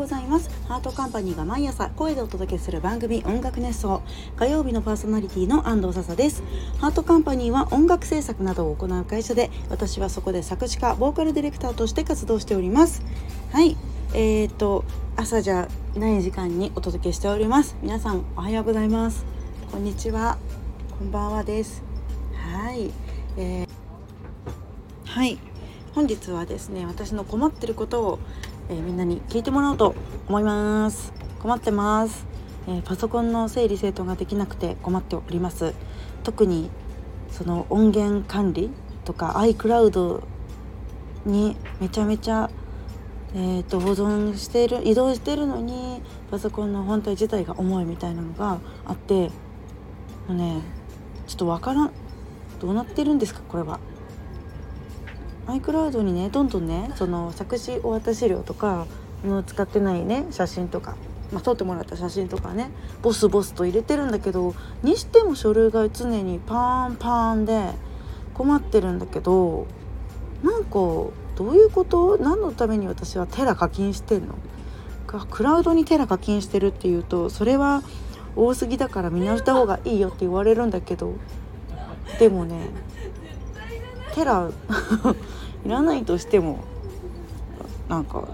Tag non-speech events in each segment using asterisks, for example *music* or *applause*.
ございます。ハートカンパニーが毎朝声でお届けする番組音楽熱奏。火曜日のパーソナリティの安藤笹です。ハートカンパニーは音楽制作などを行う会社で私はそこで作詞家ボーカルディレクターとして活動しております。はい。えーと朝じゃない時間にお届けしております。皆さんおはようございます。こんにちは。こんばんはです。はい、えー、はい。本日はですね私の困ってることを、えー、みんなに聞いてもらおうと思います。困ってます、えー、パソコンの整理整頓ができなくて困っております。特にその音源管理とか iCloud にめちゃめちゃえーと、保存している移動してるのにパソコンの本体自体が重いみたいなのがあってもうねちょっとわからん。どうなってるんですかこれは。iCloud にねどんどんねその作詞お渡し料とかの使ってないね写真とか、まあ、撮ってもらった写真とかねボスボスと入れてるんだけどにしても書類が常にパーンパーンで困ってるんだけどなんかどういうこと？何のために私はテラ課金してんの？クラウドにテラ課金してるっていうとそれは多すぎだから見直した方がいいよって言われるんだけど。でもねテラいらないとしてもなんか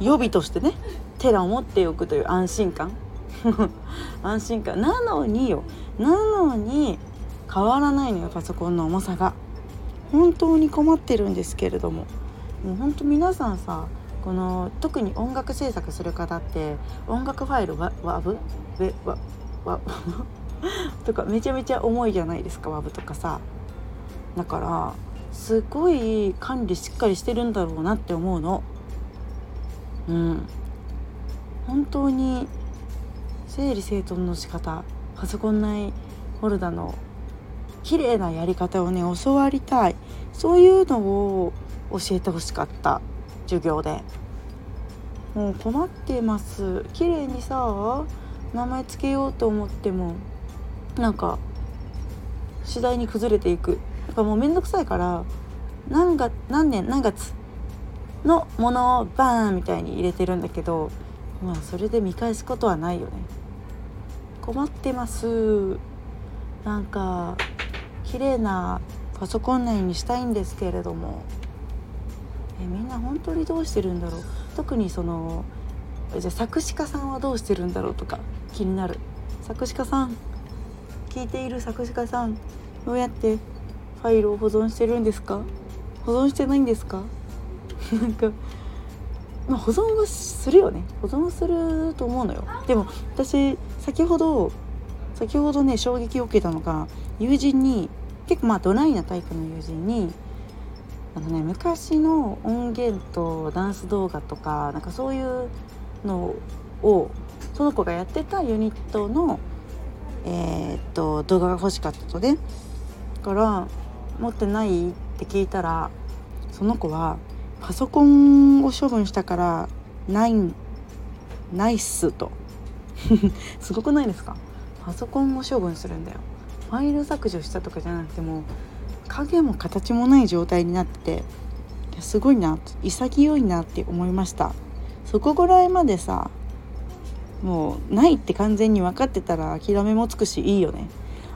予備としてねテラを持っておくという安心感。*laughs* 安心感。なのによなのに変わらないのよパソコンの重さが。本当に困ってるんですけれども。もう本当皆さんさこの特に音楽制作する方って音楽ファイルはワブ？ワワ *laughs* とかめちゃめちゃ重いじゃないですかワブとかさ。だからすごい管理しっかりしてるんだろうなって思うの。うん。本当に整理整頓の仕方パソコン内フォルダの綺麗なやり方をね教わりたい。そういうのを教えてほしかった授業で。もう困ってます。綺麗にさ名前つけようと思ってもなんか次第に崩れていく。もうめんどくさいから何が何年何月のものをバーンみたいに入れてるんだけどまあそれで見返すことはないよね。困ってます。なんか綺麗なパソコン内にしたいんですけれども。えみんな本当にどうしてるんだろう。特にそのじゃ作詞家さんはどうしてるんだろうとか気になる。作詞家さん聞いている作詞家さんどうやってファイルを保存してるんですか？保存してないんですか？*laughs* なんかまあ保存はするよね。保存すると思うのよ。でも私先ほど先ほどね衝撃を受けたのが友人に結構まあドライなタイプの友人にあのね昔の音源とダンス動画とかなんかそういうのをその子がやってたユニットのえー、っと動画が欲しかったとね。だから持ってないって聞いたらその子はパソコンを処分したからないないっすと。*laughs* すごくないですか？パソコンを処分するんだよ。ファイル削除したとかじゃなくても影も形もない状態になっててすごいな潔いなって思いました。そこぐらいまでさもうないって完全に分かってたら諦めもつくしいいよね。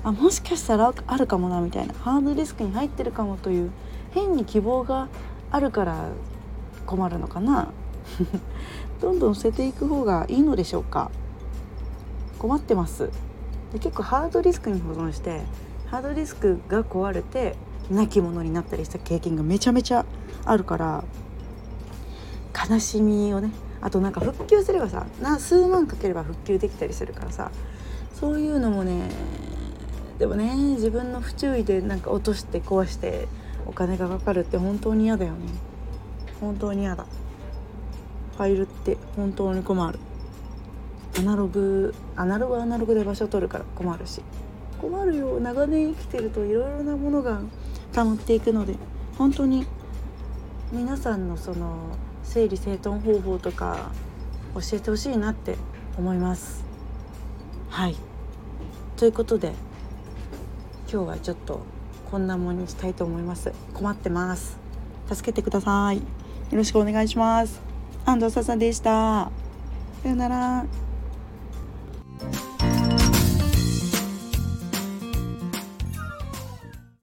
あもしかしたらあるかもなみたいな。ハードディスクに入ってるかもという変に希望があるから困るのかな。*laughs* どんどん捨てていく方がいいのでしょうか。困ってます。で結構ハードディスクに保存してハードディスクが壊れて亡き者になったりした経験がめちゃめちゃあるから悲しみをね。あとなんか復旧すればさな数万かければ復旧できたりするからさそういうのもねでもね自分の不注意でなんか落として壊してお金がかかるって本当に嫌だよね。本当に嫌だ。ファイルって本当に困る。アナログアナログアナログで場所取るから困るし。困るよ。長年生きてるといろいろなものが溜まっていくので本当に皆さんのその整理整頓方法とか教えてほしいなって思います。はい。ということで今日はちょっとこんなもんにしたいと思います。困ってます。助けてください。よろしくお願いします。安藤笹でした。さよなら。